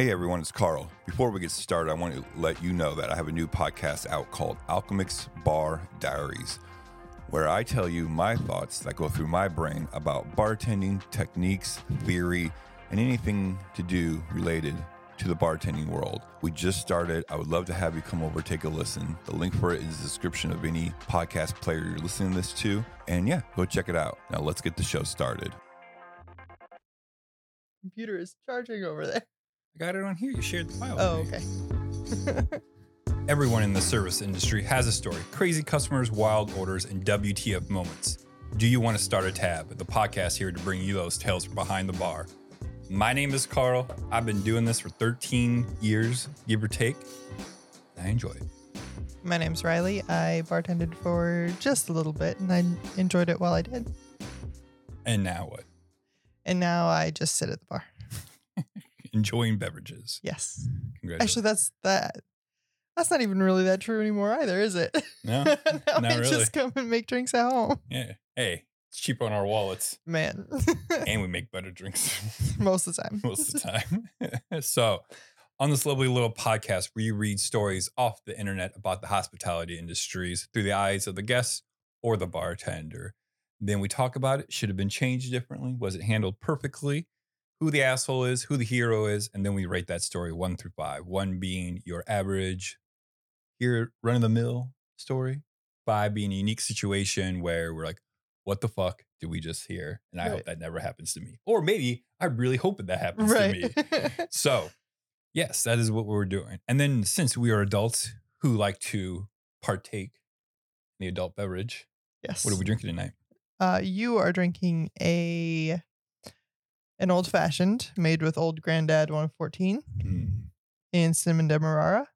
Hey everyone, it's Carl. Before we get started, I want to let you know that I have a new podcast out called Alchemix Bar Diaries, where I tell you my thoughts that go through my brain about bartending, techniques, theory, and anything to do related to the bartending world. We just started. I would love to have you come over, take a listen. The link for it is the description of any podcast player you're listening to this to. And yeah, go check it out. Now let's get the show started. Computer is charging over there. I got it on here. You shared the file. Oh, okay. Everyone in the service industry has a story crazy customers, wild orders, and WTF moments. Do you want to start a tab? The podcast here to bring you those tales from behind the bar. My name is Carl. I've been doing this for 13 years, give or take. I enjoy it. My name's Riley. I bartended for just a little bit and I enjoyed it while I did. And now what? And now I just sit at the bar. Enjoying beverages. Yes. Congratulations. Actually, that's that. That's not even really that true anymore either, is it? No, now not I really. just come and make drinks at home. yeah. Hey, it's cheaper on our wallets, Man. and we make better drinks. Most of the time. most of the time. so, on this lovely little podcast, we read stories off the internet about the hospitality industries through the eyes of the guest or the bartender. Then we talk about it. Should have been changed differently? Was it handled perfectly? Who the asshole is, who the hero is, and then we rate that story one through five. One being your average, here run of the mill story. Five being a unique situation where we're like, what the fuck did we just hear? And I hope that never happens to me. Or maybe I really hope that that happens to me. So, yes, that is what we're doing. And then since we are adults who like to partake in the adult beverage, yes. what are we drinking tonight? Uh, you are drinking a an old fashioned made with old granddad 114 Mm, in cinnamon demerara.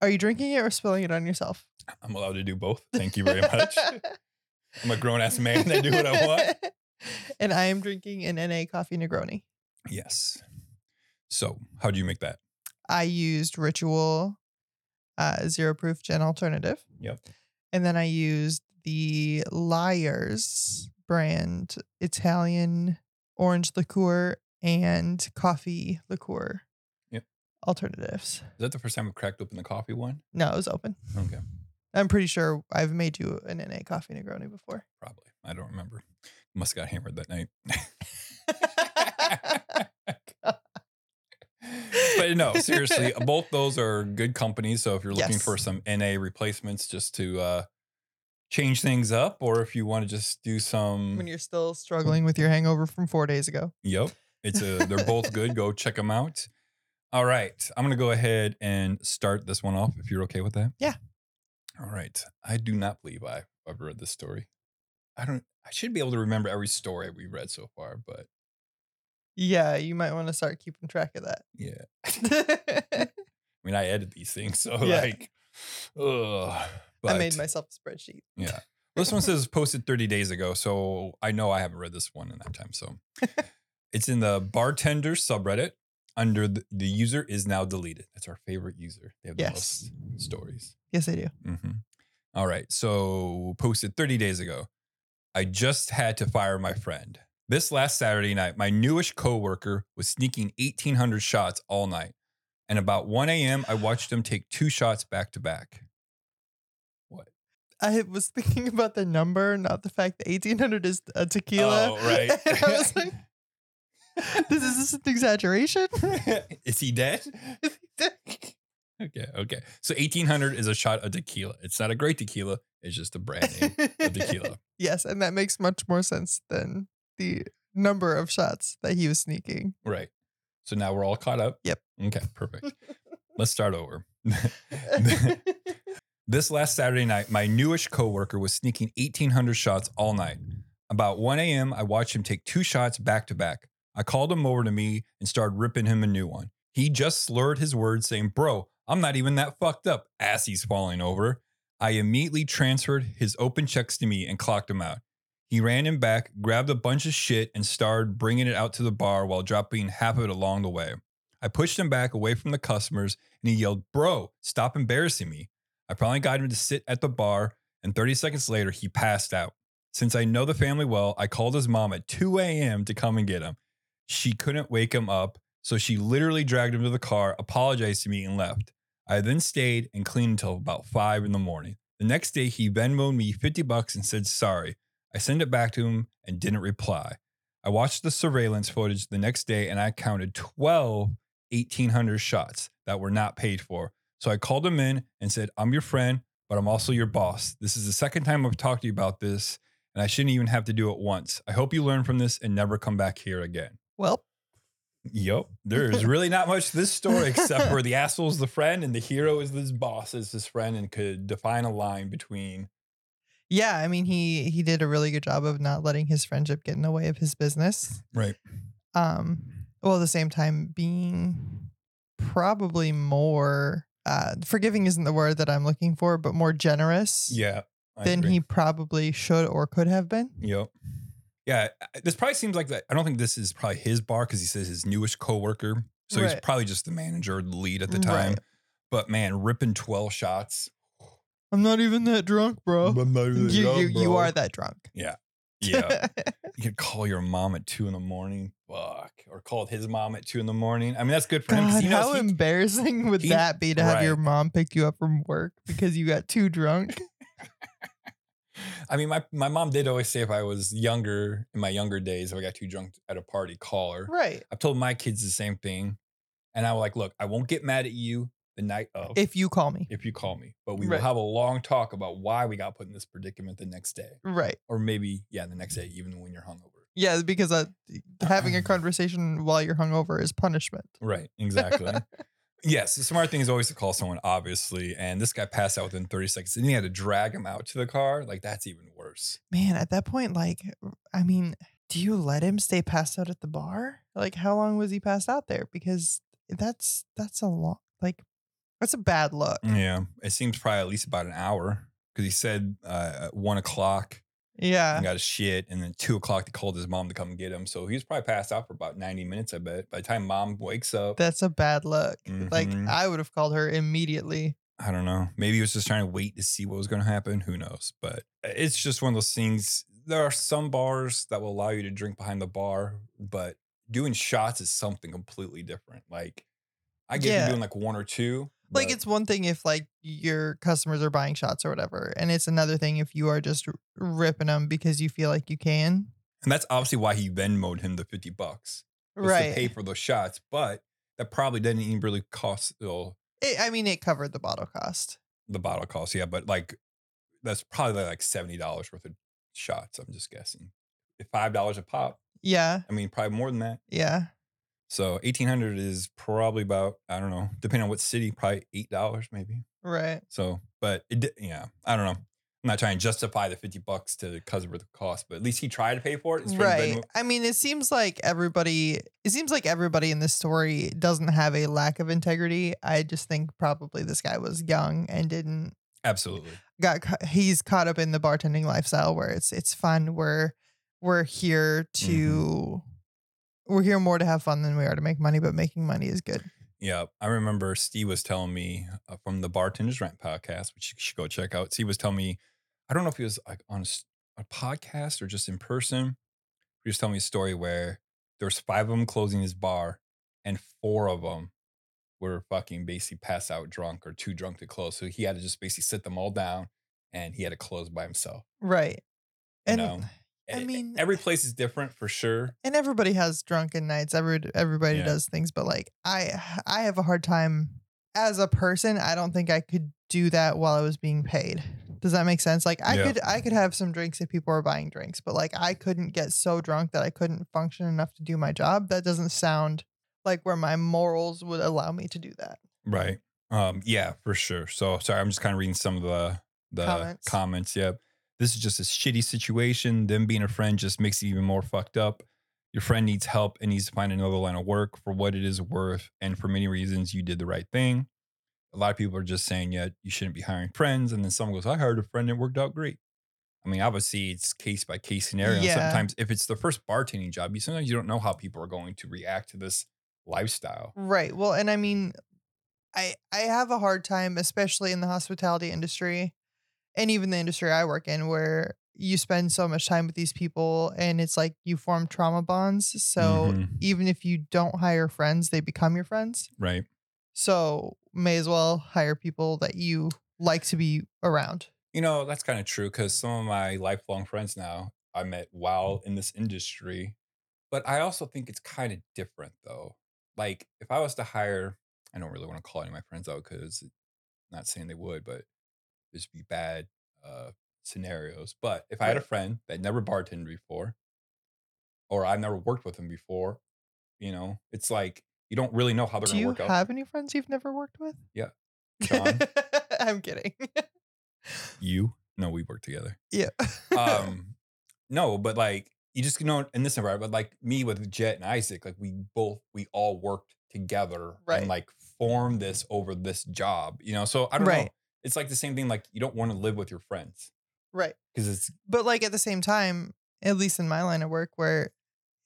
Are you drinking it or spilling it on yourself? I'm allowed to do both. Thank you very much. I'm a grown ass man. I do what I want. and I am drinking an NA coffee Negroni. Yes. So, how do you make that? I used Ritual uh, Zero Proof Gin Alternative. Yep. And then I used the Lyre's brand Italian orange liqueur and coffee liqueur Yep. alternatives. Is that the first time I've cracked open the coffee one? No, it was open. Okay. I'm pretty sure I've made you an NA coffee Negroni before. Probably. I don't remember. Must have got hammered that night. but no, seriously, both those are good companies. So if you're looking for some NA replacements just to uh, change things up, or if you want to just do some, when you're still struggling with your hangover from four days ago. yep, it's a they're both good. Go check them out. All right, I'm gonna go ahead and start this one off if you're okay with that. Yeah. All right. I do not believe I I've read this story. I don't. I should be able to remember every story we read so far, but Yeah, you might want to start keeping track of that. yeah. I mean, I edit these things, so Yeah. like, ugh. I made myself a spreadsheet. Yeah. This one says posted 30 days ago, so I know I haven't read this one in that time. So it's in the bartender subreddit under the, the user is now deleted. That's our favorite user. They have the most stories. Yes, I do. hmm All right. So posted 30 days ago. I just had to fire my friend. This last Saturday night, my newish coworker was sneaking 1,800 shots all night. And about 1 a.m., I watched him take two shots back to back. I was thinking about the number, not the fact that 1800 is a tequila. Oh, right. And I was like, this is this an exaggeration? is he dead? Okay, okay. So 1800 is a shot of tequila. It's not a great tequila. It's just a brand name of tequila. yes, and that makes much more sense than the number of shots that he was sneaking. Right. So now we're all caught up. Yep. Okay, perfect. Let's start over. This last Saturday night, my newish coworker was sneaking 1,800 shots all night. About 1 a.m., I watched him take two shots back to back. I called him over to me and started ripping him a new one. He just slurred his words, saying, Bro, I'm not even that fucked up, as he's falling over. I immediately transferred his open checks to me and clocked him out. He ran him back, grabbed a bunch of shit, and started bringing it out to the bar while dropping half of it along the way. I pushed him back away from the customers and he yelled, Bro, stop embarrassing me. I finally got him to sit at the bar, and 30 seconds later, he passed out. Since I know the family well, I called his mom at 2 a.m. to come and get him. She couldn't wake him up So she literally dragged him to the car, apologized to me, and left. I then stayed and cleaned until about five in the morning. The next day, he Venmoed me 50 bucks and said sorry. I sent it back to him and didn't reply. I watched the surveillance footage the next day and I counted 12 1800 shots that were not paid for. So I called him in and said, I'm your friend, but I'm also your boss. This is the second time I've talked to you about this, and I shouldn't even have to do it once. I hope you learn from this and never come back here again. Well, Yep. There's really not much to this story except for the asshole is the friend and the hero is this boss is his friend and could define a line between yeah, I mean he he did a really good job of not letting his friendship get in the way of his business. right. Um well at the same time being probably more uh forgiving isn't the word that I'm looking for, but more generous Yeah. I than agree. he probably should or could have been. Yep. Yeah, this probably seems like that. I don't think this is probably his bar because he says his newest coworker. So he's Right. probably just the manager or the lead at the time. Right. But man, ripping 12 shots. I'm not even that drunk, bro. I'm not even You, you, you are that drunk. Yeah. Yeah. you could call your mom at two in the morning. Or called his mom at two in the morning. I mean, that's good for him. God, he knows how he- embarrassing would he- that be to have your mom pick you up from work because you got too drunk? I mean, my, my mom did always say if I was younger, in my younger days, if I got too drunk at a party, call her. right. I've told my kids the same thing. And I was like, look, I won't get mad at you the night of If you call me. if you call me, but we Right. will have a long talk about why we got put in this predicament the next day. Right. Or maybe, yeah, the next day, even when you're hungover. Yeah, because uh, having a conversation while you're hungover is punishment. Right, exactly. yes, the smart thing is always to call someone, obviously. And this guy passed out within 30 seconds. And he had to drag him out to the car. Like, that's even worse. Man, at that point, like, I mean, do you let him stay passed out at the bar? Like, how long was he passed out there? Because that's that's a lot. Like, that's a bad look. Yeah, it seems probably at least about an hour because he said uh, at one o'clock Yeah. and got his shit. And then two o'clock, they called his mom to come get him. So he was probably passed out for about 90 minutes, I bet. By the time mom wakes up, That's a bad look. Like, Mhm. I would have called her immediately. I don't know. Maybe he was just trying to wait to see what was going to happen. Who knows? But it's just one of those things. There are some bars that will allow you to drink behind the bar, but doing shots is something completely different. Like I get Yeah. doing like one or two. Like, but- it's one thing if, like, your customers are buying shots or whatever. And it's another thing if you are just ripping them because you feel like you can. and that's obviously why he Venmoed him the fifty bucks was to pay for those shots. But that probably didn't even really cost well, It, I mean, it covered the bottle cost. the bottle cost. Yeah, but like that's probably like seventy dollars worth of shots. I'm just guessing. Five dollars a pop. Yeah. I mean, probably more than that. Yeah. So eighteen hundred is probably about I don't know, depending on what city, probably eight dollars maybe. Right. So, but it yeah, I don't know. I'm not trying to justify the fifty bucks to cover the cost, but at least he tried to pay for it. Right. Venmo- I mean, it seems like everybody. It seems like everybody in this story doesn't have a lack of integrity. I just think probably this guy was young and didn't Absolutely. got. He's caught up in the bartending lifestyle where it's it's fun. We're we're here mm-hmm. to. We're here more to have fun than we are to make money, but making money is good. Yeah, I remember Steve was telling me uh, from the Bartenders Rent podcast, which you should go check out. Steve was telling me, I don't know if he was like on a podcast or just in person. He was telling me a story where there was five of them closing his bar, and four of them were fucking basically pass out drunk or too drunk to close. So he had to just basically sit them all down, and he had to close by himself. Right. You And know, I mean- every place is different for sure. and everybody has drunken nights. Every everybody Yeah. does things, but like I I have a hard time as a person. I don't think I could do that while I was being paid. Does that make sense? Like I Yeah. could I could have some drinks if people are buying drinks, but like I couldn't get so drunk that I couldn't function enough to do my job. That doesn't sound like where my morals would allow me to do that. Right. Um, yeah, for sure. So sorry, I'm just kind of reading some of the the Comments. comments. Yep. This is just a shitty situation. Them being a friend just makes it even more fucked up. Your friend needs help and needs to find another line of work for what it is worth. And for many reasons, you did the right thing. A lot of people are just saying, yeah, you shouldn't be hiring friends. And then someone goes, I hired a friend and it worked out great. I mean, obviously it's case by case scenario. Yeah. Sometimes if it's the first bartending job, you sometimes you don't know how people are going to react to this lifestyle. Right. Well, and I mean, I I have a hard time, especially in the hospitality industry, and even the industry I work in, where you spend so much time with these people and it's like you form trauma bonds. So Mhm. even if you don't hire friends, they become your friends. Right. So may as well hire people that you like to be around. You know, that's kind of true because some of my lifelong friends now I met while in this industry. But I also think it's kind of different though. Like if I was to hire, I don't really want to call any of my friends out because not saying they would, but there's be bad uh, scenarios. But if I had a friend that never bartended before, or I've never worked with them before, you know, it's like you don't really know how they're Do going to work out. Do you have any friends you've never worked with? Yeah. John. I'm kidding. You? No, we work together. yeah. um no but like you just know in this environment but like me with jet and isaac like we both we all worked together Right. and like formed this over this job you know so i don't know Right. It's like the same thing like you don't want to live with your friends right. because it's But like at the same time, at least in my line of work, where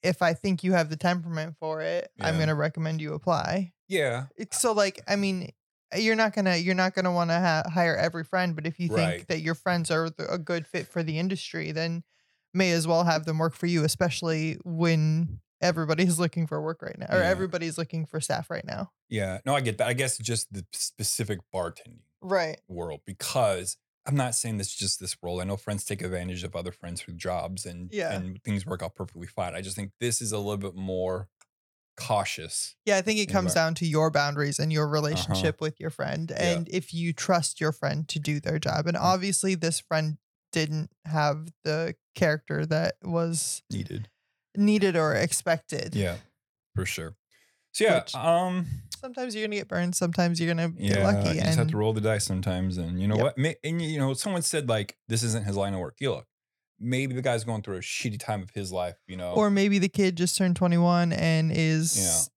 if I think you have the temperament for it, I'm gonna recommend you apply. yeah It's- So like, I mean, eh, you're not gonna you're not gonna want to ha- hire every friend, but if you think Right. that your friends are a good fit for the industry, then may as well have them work for you, especially when everybody's looking for work right now, or Yeah. everybody's looking for staff right now. yeah no i get that i guess just the specific bartending Right. world because i'm not saying this is just this role i know friends take advantage of other friends with jobs and Yeah. and things work out perfectly fine i just think this is a little bit more cautious Yeah, I think it comes down to your boundaries and Uh-huh. your relationship with your friend, Yeah. and if you trust your friend to do their job. And obviously, this friend didn't have the character that was needed needed or expected. Yeah, for sure. So yeah, Which- um, Sometimes you're gonna get burned. Sometimes you're gonna yeah, get lucky. you and just have to roll the dice sometimes, and you know Yep. what? And you know, someone said like this isn't his line of work. You look, maybe the guy's going through a shitty time of his life. You know, or maybe the kid just turned 21 and is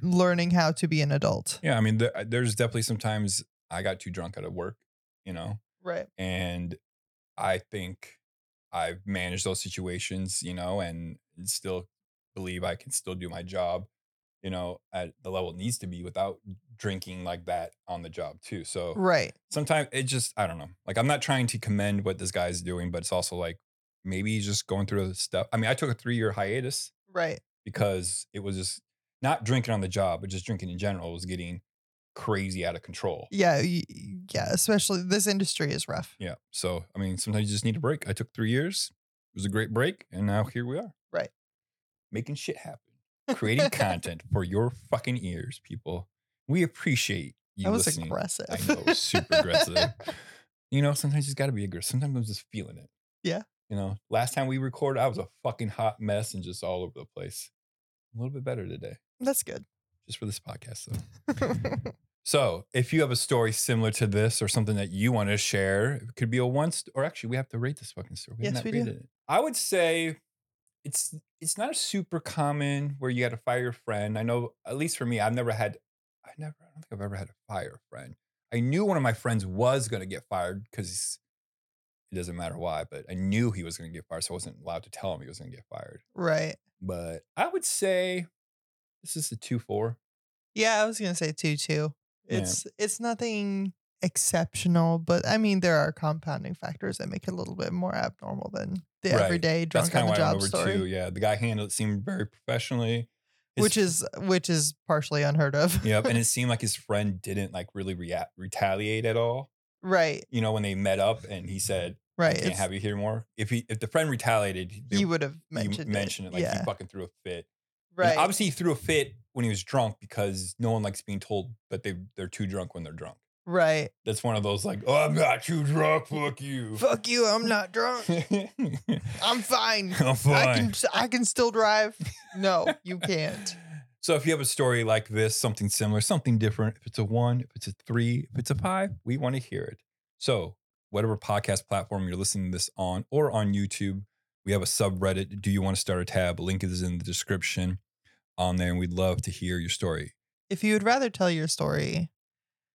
learning how to be an adult. yeah, I mean, there, there's definitely sometimes I got too drunk out of work. You know, Right. and I think I've managed those situations. You know, and still believe I can still do my job. You know, at the level it needs to be without drinking like that on the job too. So Right. sometimes it just I don't know. Like I'm not trying to commend what this guy's doing, but it's also like maybe he's just going through the stuff. I mean, I took a three year hiatus Right. because it was just not drinking on the job, but just drinking in general was getting crazy out of control. Yeah. Yeah. Especially this industry is rough. Yeah. So I mean, sometimes you just need a break. I took three years. It was a great break, and now here we are. Right. Making shit happen. Creating content for your fucking ears, people. We appreciate you That was listening. aggressive. I know it was super aggressive. you know, sometimes you just gotta be aggressive. Sometimes I'm just feeling it. Yeah. You know, last time we recorded, I was a fucking hot mess and just all over the place. A little bit better today, That's good. just for this podcast, though. So, if you have a story similar to this or something that you want to share, it could be a one, st- or actually, we have to rate this fucking story. have Yes, we do. it. I would say it's it's not a super common where you got to fire your friend. I know, at least for me, I've never had. I never. I don't think I've ever had to fire a friend. I knew one of my friends was going to get fired because it doesn't matter why, but I knew he was going to get fired, so I wasn't allowed to tell him he was going to get fired. right. But I would say this is a two four. Yeah, I was gonna say two two. Yeah. It's it's nothing exceptional, but I mean there are compounding factors that make it a little bit more abnormal than the Right. everyday That's drunk kind on of the job story, two. Yeah, the guy handled it seemed very professionally. His which is which is partially unheard of. Yep, and it seemed like his friend didn't like really react retaliate at all. right, You know, when they met up and he said, right. "I can't have you here more." If he, if the friend retaliated, they, he would have mentioned, mentioned it. Like yeah, he fucking threw a fit. And right. obviously, he threw a fit when he was drunk because no one likes being told that they they're too drunk when they're drunk. Right. That's one of those like, "Oh, I'm not too drunk. Fuck you." Fuck you! I'm not drunk. I'm fine. I'm I fine. can I can still drive. No, you can't. So if you have a story like this, something similar, something different, if it's a one, if it's a three, if it's a five, we want to hear it. So whatever podcast platform you're listening to this on or on YouTube, we have a subreddit. Do you want to start a tab? Link is in the description on there, and we'd love to hear your story If you would rather tell your story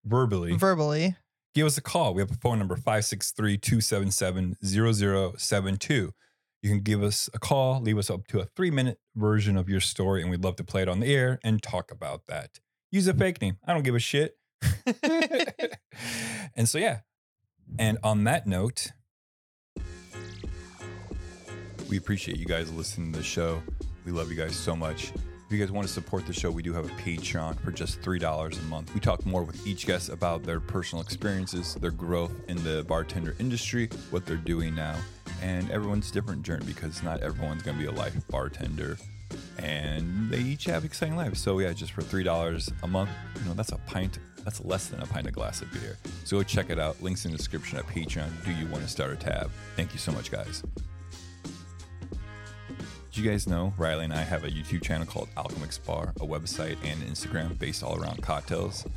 verbally. verbally, give us a call. We have a phone number 563 277 0072. You can give us a call, leave us up to a three minute version of your story, and we'd love to play it on the air and talk about that. Use a fake name. I don't give a shit. and so, yeah. And on that note, We appreciate you guys listening to the show. We love you guys so much. If you guys want to support the show, we do have a Patreon for just $3 a month. We talk more with each guest about their personal experiences, their growth in the bartender industry, what they're doing now, and everyone's different journey because not everyone's going to be a life bartender and they each have exciting lives. So yeah, just for three dollars a month, you know that's a pint. That's less than a pint of glass of beer. So go check it out. Links in the description at Patreon. Do you want to start a tab? Thank you so much, guys. Did you guys know Riley and I have a YouTube channel called Alchemix Bar, a website and Instagram based all around cocktails.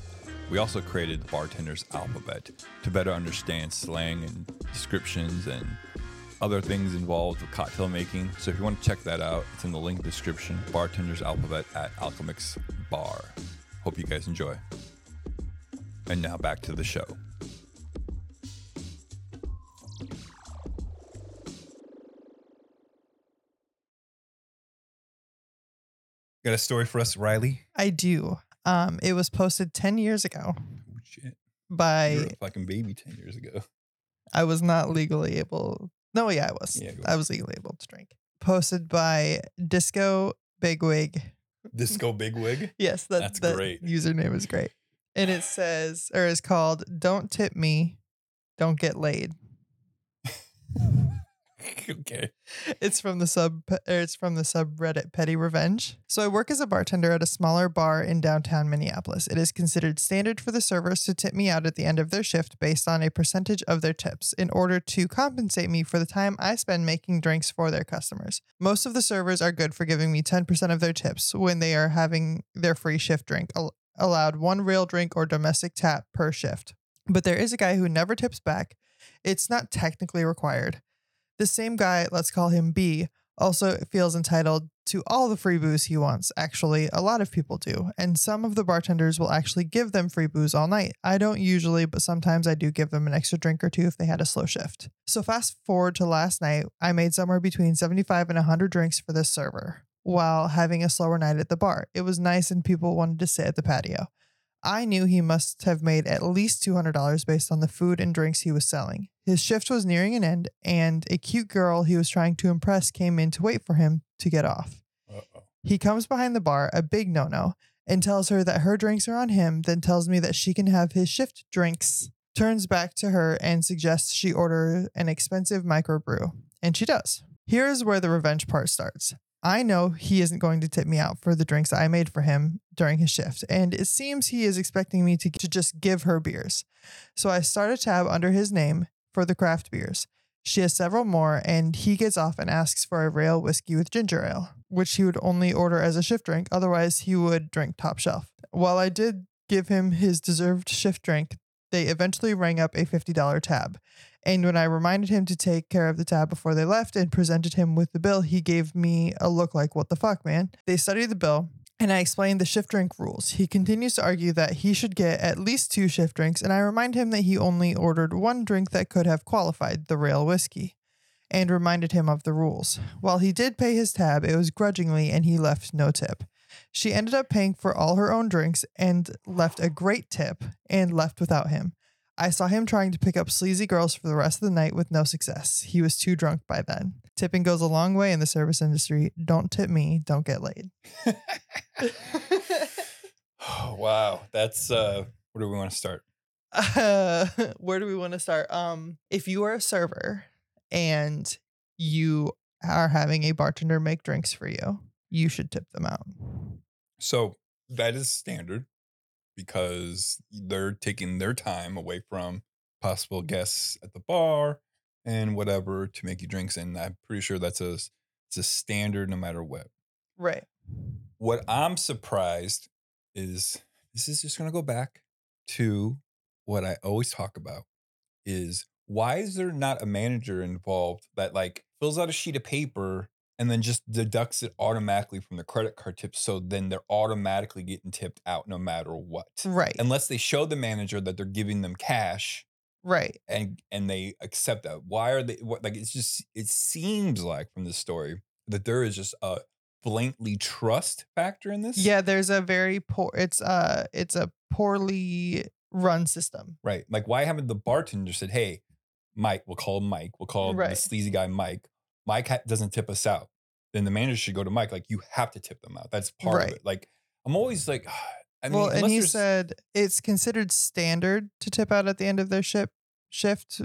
We also created the Bartender's Alphabet to better understand slang and descriptions and other things involved with cocktail making. So if you want to check that out, it's in the link description. Bartender's Alphabet at Alchemix Bar. Hope you guys enjoy. And now back to the show. Got a story for us, Riley? I do. Um, it was posted 10 years ago Oh, shit. by, You were a fucking baby 10 years ago. I was not legally able. No, yeah, I was. Yeah, go I was legally able to drink. Posted by Disco Bigwig. Disco Bigwig. Yes, that, That's that great. username is great. And it says, or is called, Don't Tip Me, Don't Get Laid. okay. It's from the sub or it's from the subreddit Petty Revenge. So I work as a bartender at a smaller bar in downtown Minneapolis. It is considered standard for the servers to tip me out at the end of their shift based on a percentage of their tips in order to compensate me for the time I spend making drinks for their customers. Most of the servers are good for giving me 10% of their tips when they are having their free shift drink allowed one real drink or domestic tap per shift. But there is a guy who never tips back. It's not technically required. The same guy, let's call him B, also feels entitled to all the free booze he wants. Actually, a lot of people do, and some of the bartenders will actually give them free booze all night. I don't usually, but sometimes I do give them an extra drink or two if they had a slow shift. So, fast forward to last night, I made somewhere between 75 and 100 drinks for this server while having a slower night at the bar. It was nice, and people wanted to sit at the patio. I knew he must have made at least $200 based on the food and drinks he was selling. His shift was nearing an end, and a cute girl he was trying to impress came in to wait for him to get off. Uh-oh. He comes behind the bar, a big no no, and tells her that her drinks are on him, then tells me that she can have his shift drinks. Turns back to her and suggests she order an expensive microbrew, and she does. Here is where the revenge part starts. I know he isn't going to tip me out for the drinks I made for him during his shift, and it seems he is expecting me to, to just give her beers. So I start a tab under his name for the craft beers. She has several more, and he gets off and asks for a rail whiskey with ginger ale, which he would only order as a shift drink. Otherwise, he would drink top shelf. While I did give him his deserved shift drink, they eventually rang up a $50 tab. And when I reminded him to take care of the tab before they left and presented him with the bill, he gave me a look like, What the fuck, man? They studied the bill, and I explained the shift drink rules. He continues to argue that he should get at least two shift drinks, and I remind him that he only ordered one drink that could have qualified, the rail whiskey, and reminded him of the rules. While he did pay his tab, it was grudgingly, and he left no tip. She ended up paying for all her own drinks and left a great tip and left without him. I saw him trying to pick up sleazy girls for the rest of the night with no success. He was too drunk by then. Tipping goes a long way in the service industry. Don't tip me, don't get laid. Oh, wow. That's uh where do we want to start? Uh, where do we want to start? Um, if you are a server and you are having a bartender make drinks for you, you should tip them out. So that is standard because they're taking their time away from possible guests at the bar and whatever to make you drinks. And I'm pretty sure that's a it's a standard no matter what. Right. What I'm surprised is this is just gonna go back to what I always talk about is why is there not a manager involved that like fills out a sheet of paper and then just deducts it automatically from the credit card tips so then they're automatically getting tipped out no matter what Right. unless they show the manager that they're giving them cash right. and and they accept that why are they what like it's just it seems like from this story that there is just a blatantly trust factor in this Yeah, there's a very poor it's uh it's a poorly run system. right like why haven't the bartender said hey mike we'll call mike we'll call the sleazy guy mike Mike ha- doesn't tip us out, then the manager should go to Mike. Like you have to tip them out. That's part Right. of it. Like I'm always like, I mean, well, and he said it's considered standard to tip out at the end of their ship shift,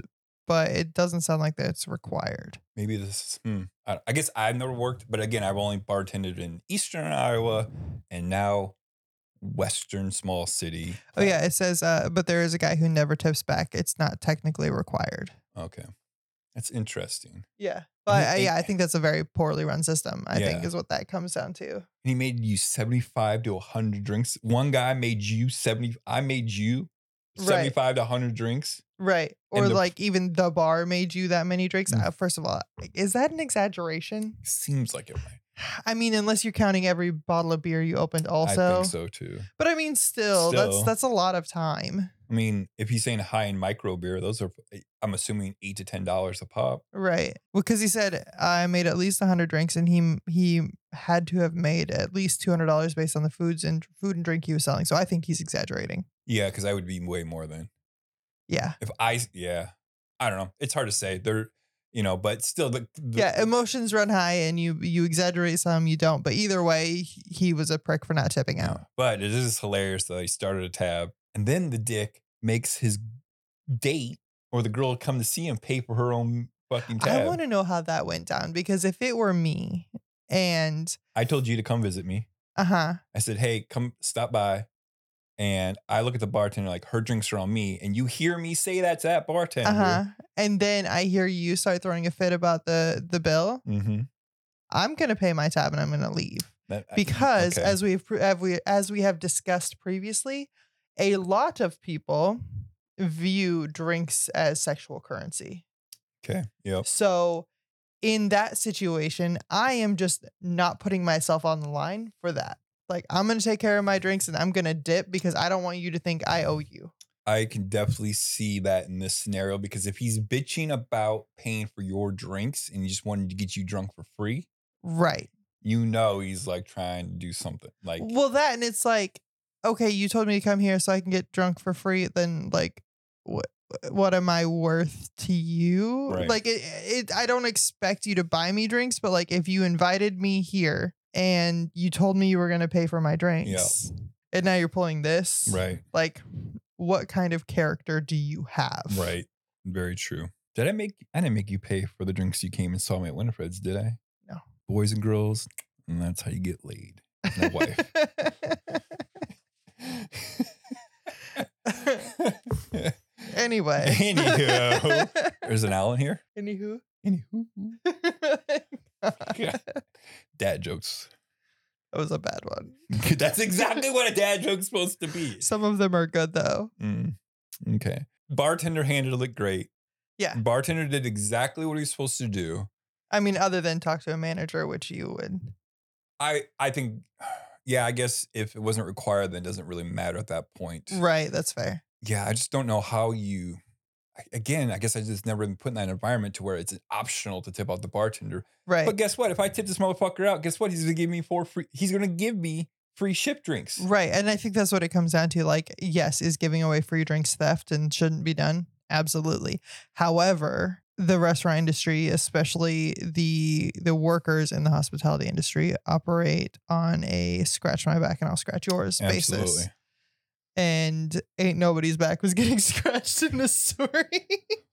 but it doesn't sound like that's required. maybe this is, hmm, I, I guess I've never worked, but again, I've only bartended in Eastern Iowa and now Western small city. Oh yeah, it says, uh, but there is a guy who never tips back. It's not technically required. Okay. That's interesting. Yeah, but And- uh, yeah, I think that's a very poorly run system. I think is what that comes down to. He made you 75 to 100 drinks. One guy made you 70. I made you Right. 75 to 100 drinks. Right. Or the- like even the bar made you that many drinks. Mm. Uh, first of all, is that an exaggeration? Seems like it might. I mean, unless you're counting every bottle of beer you opened also. I think so too. But I mean still, that's Still. that's a lot of time. I mean, if he's saying high end micro beer, those are, eh, I'm assuming, eight to $10 a pop. Right. Because he said I made at least 100 drinks and he he had to have made at least $200 based on the foods and food and drink he was selling. So I think he's exaggerating. Yeah, because I would be way more than. Yeah. If I, yeah, I don't know. It's hard to say. They're, you know, but still, the, the Yeah, emotions run high and you you exaggerate some, you don't. But either way, he- was a prick for not tipping out. But it is hilarious that he started a tab and then the dick makes his date or the girl come to see him pay for her own fucking I want to know how that went down because if it were me and I told you to come visit me. uh-huh I said, hey, come stop by. And I look at the bartender like her drinks are on me. And you hear me say that to that bartender. uh-huh and then I hear you start throwing a fit about the the bill, Mm-hmm. I'm going to pay my tab and I'm going to leave. That, because okay. as we've as we as we have discussed previously, a lot of people view drinks as sexual currency. okay. Yep. So in that situation, I am just not putting myself on the line for that. Like I'm going to take care of my drinks and I'm going to dip because I don't want you to think I owe you. I can definitely see that in this scenario because if he's bitching about paying for your drinks and he just wanted to get you drunk for free, Right. you know he's like trying to do something. Like Well, that and it's like, okay, you told me to come here so I can get drunk for free. Then, like, what what am I worth to you? Right. Like, it, it. I don't expect you to buy me drinks, but like, if you invited me here and you told me you were gonna pay for my drinks, and now you're pulling this, right, Like, what kind of character do you have? right. Very true. Did I make I didn't make you pay for the drinks you came and saw me at Winifred's, did I? No. Boys and girls, and that's how you get laid. No wife. anyway. Anywho. There's an owl in here. Anywho. Anywho. Yeah. Dad jokes. That was a bad one. That's exactly what a dad joke's supposed to be. Some of them are good though. Mm, okay. Bartender handled it great. Yeah. Bartender did exactly what he's supposed to do. I mean, other than talk to a manager, which you would. I I think, yeah, I guess if it wasn't required, then it doesn't really matter at that point. Right. That's fair. Yeah, I just don't know how you. Again, I guess I just never been put in that environment to where it's optional to tip out the bartender. Right. But guess what? If I tip this motherfucker out, guess what? He's gonna give me four free. He's gonna give me free ship drinks. right. And I think that's what it comes down to. Like, yes, is giving away free drinks theft and shouldn't be done? Absolutely. However, the restaurant industry, especially the the workers in the hospitality industry, operate on a scratch my back and I'll scratch yours basis. And ain't nobody's back was getting scratched in this story.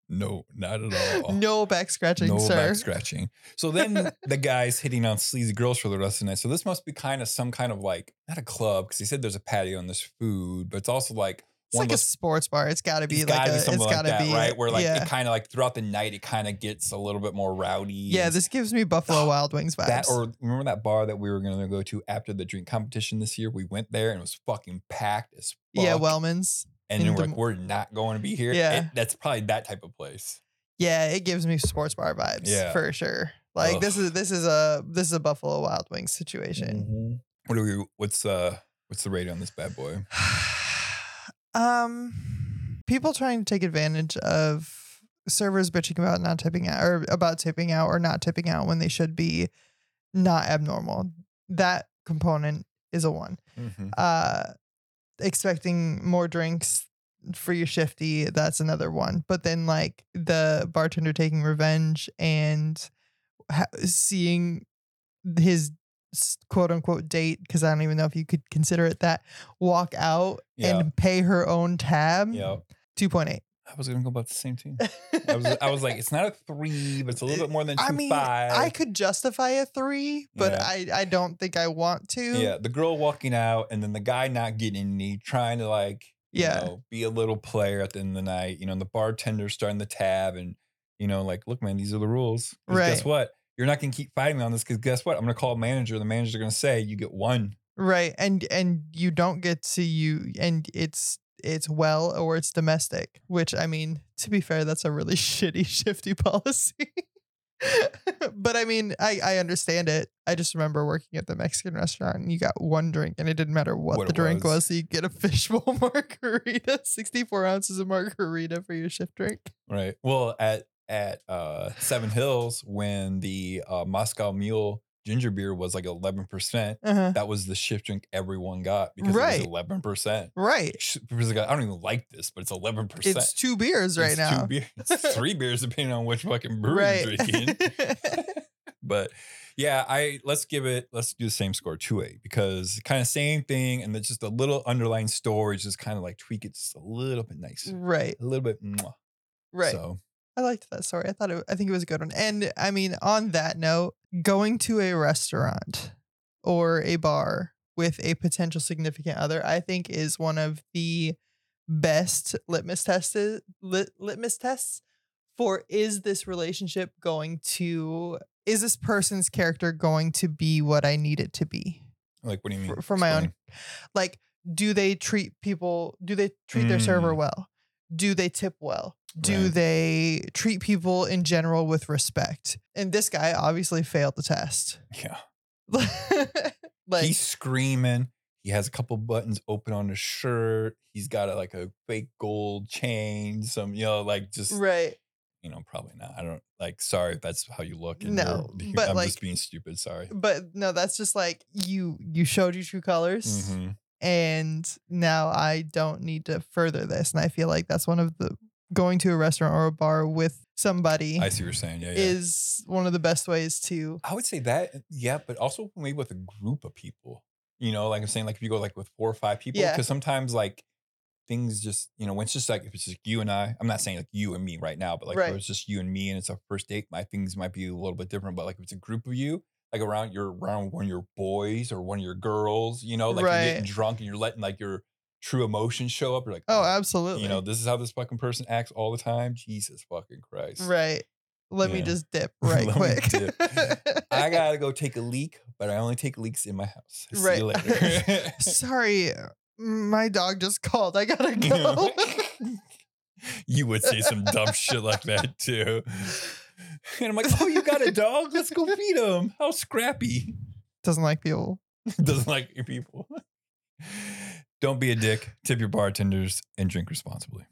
No, not at all. no back scratching, sir. no sir. back scratching. So then the guy's hitting on sleazy girls for the rest of the night. So this must be kind of some kind of like not a club because he said there's a patio and there's food, but it's also like It's like a sports bar. It's got to be It's like gotta a. be It's got to that, be right? Where like yeah, it kind of like throughout the night, it kind of gets a little bit more rowdy. yeah. This gives me Buffalo Wild Wings vibes. that or remember that bar that we were gonna go to after the drink competition this year? We went there and it was fucking packed as fuck. yeah, Wellman's. and then we're like, we're not going to be here. Yeah. It- that's probably that type of place. Yeah, it gives me sports bar vibes. Yeah. for sure. Like this is this is a this is a Buffalo Wild Wings situation. Mm-hmm. What do we? What's uh? What's the rate on this bad boy? um, people trying to take advantage of servers bitching about not tipping out or about tipping out or not tipping out when they should be not abnormal. That component is a one. Mm-hmm. uh expecting more drinks for your shifty that's another one but then like the bartender taking revenge and ha- seeing his quote unquote date because I don't even know if you could consider it that walk out Yeah. and pay her own tab. Yeah. Two point eight. I was gonna go about the same team. I was I was like, it's not a three, but it's a little bit more than two I mean, five. I could justify a three, but Yeah. I I don't think I want to. yeah, the girl walking out and then the guy not getting any, trying to like you Yeah. know, be a little player at the end of the night. You know, and the bartender starting the tab and you know, like, look, man, these are the rules. 'Cause Guess what? You're not gonna keep fighting me on this because guess what? I'm gonna call a manager. The manager's gonna say you get one. Right. And and you don't get to you and it's it's well or it's domestic, which I mean, to be fair, that's a really shitty shifty policy. but I mean, I I understand it. I just remember working at the Mexican restaurant and you got one drink and it didn't matter what, What the drink was. was. So you get a fishbowl margarita, 64 ounces of margarita for your shift drink. Right. Well, at at uh Seven Hills, when the uh Moscow Mule ginger beer was like 11%, Uh-huh. that was the shift drink everyone got because Right. it was 11%. Right. Because like, I don't even like this, but it's 11%. It's two beers right It's now. Two beers. It's three beers depending on which fucking brewery right. you're drinking. but yeah, I let's give it let's do the same score, 2A, because kind of same thing, and just a little underlying story, just kind of like tweak it just a little bit nicer. right. A little bit mwah. Right. So I liked that story. I thought it, I think it was a good one. And I mean, on that note, going to a restaurant or a bar with a potential significant other, I think is one of the best litmus tests lit, litmus tests for is this relationship going to is this person's character going to be what I need it to be? like what do you mean? For- for my own- Like, do they treat people? Do they treat their server Mm. well? Do they tip well? Do Right. they treat people in general with respect? And this guy obviously failed the test. Yeah. like, He's screaming. He has a couple buttons open on his shirt. He's got a, like a fake gold chain, some, you know, like just right. you know, probably not. I don't like. Sorry if that's how you look. and No, but, I'm like- just being stupid. Sorry. But no, that's just like you you showed your true colors. Mhm. And now I don't need to further this. And I feel like that's one of the going to a restaurant or a bar with somebody I see what you're saying. Yeah, yeah. is one of the best ways to I would say that, uh, yeah, but also maybe with a group of people. You know, like I'm saying, like if you go like with four or five people, Yeah. because sometimes like things just, you know, when it's just like if it's just you and I, I'm not saying like you and me right now, but like Right. if it's just you and me and it's a first date, my things might be a little bit different. But like if it's a group of you, like around you're around one of your boys or one of your girls, you know, like you're getting drunk and you're letting like your true emotions show up. You're like, Oh, absolutely. You know, this is how this fucking person acts all the time. Jesus fucking Christ. right. Let me just dip right quick. dip. I gotta go take a leak, but I only take leaks in my house. See Right. you later. Sorry, uh, my dog just called. I gotta go. you would say some dumb shit like that too. And I'm like, oh, you got a dog? Let's go feed him. How scrappy. Doesn't like people. Doesn't like your people. Don't be a dick. Tip your bartenders and drink responsibly.